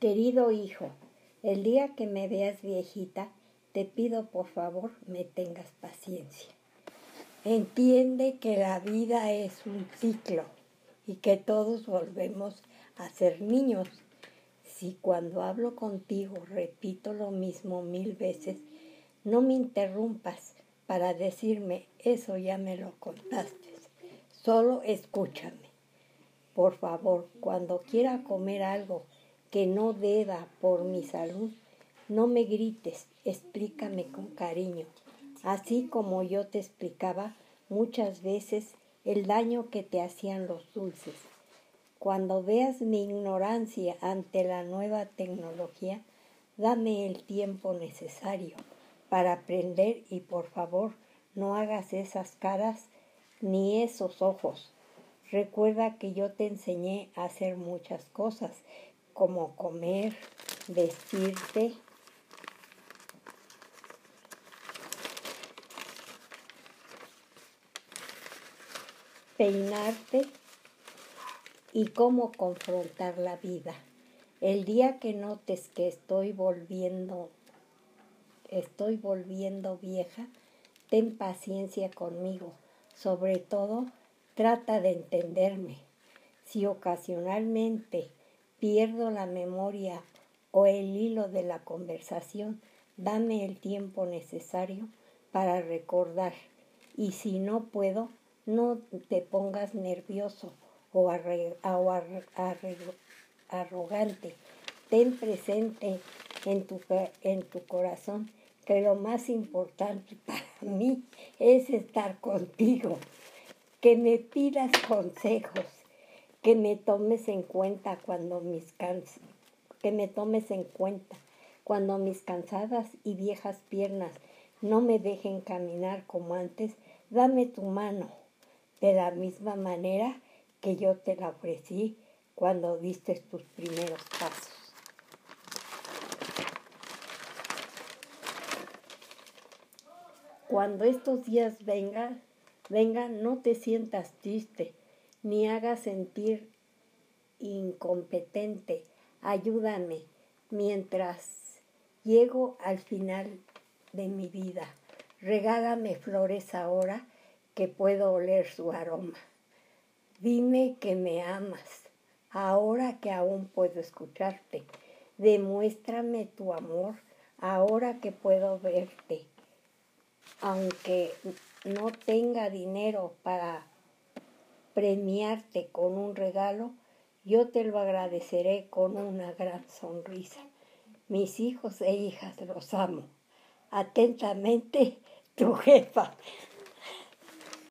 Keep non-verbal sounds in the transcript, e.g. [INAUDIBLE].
Querido hijo, el día que me veas viejita, te pido por favor me tengas paciencia. Entiende que la vida es un ciclo y que todos volvemos a ser niños. Si cuando hablo contigo repito lo mismo mil veces, no me interrumpas para decirme eso ya me lo contaste. Solo escúchame. Por favor, cuando quiera comer algo que no deba por mi salud, no me grites, explícame con cariño, así como yo te explicaba muchas veces el daño que te hacían los dulces. Cuando veas mi ignorancia ante la nueva tecnología, dame el tiempo necesario para aprender y por favor no hagas esas caras ni esos ojos. Recuerda que yo te enseñé a hacer muchas cosas, como comer, vestirte, peinarte y cómo confrontar la vida. El día que notes que estoy volviendo, estoy volviendo vieja, ten paciencia conmigo. Sobre todo, trata de entenderme. Si ocasionalmente pierdo la memoria o el hilo de la conversación, dame el tiempo necesario para recordar. Y si no puedo, no te pongas nervioso o, arrogante. Ten presente en tu, en tu corazón que lo más importante [LAUGHS] para mí es estar contigo, que me pidas consejos, que me tomes en cuenta cuando mis que me tomes en cuenta cuando mis cansadas y viejas piernas no me dejen caminar como antes, dame tu mano de la misma manera que yo te la ofrecí cuando diste tus primeros pasos. Cuando estos días vengan, vengan, no te sientas triste, ni hagas sentir incompetente. Ayúdame mientras llego al final de mi vida. Regálame flores ahora que puedo oler su aroma. Dime que me amas, ahora que aún puedo escucharte. Demuéstrame tu amor, ahora que puedo verte. Aunque no tenga dinero para premiarte con un regalo, yo te lo agradeceré con una gran sonrisa. Mis hijos e hijas los amo. Atentamente, tu jefa.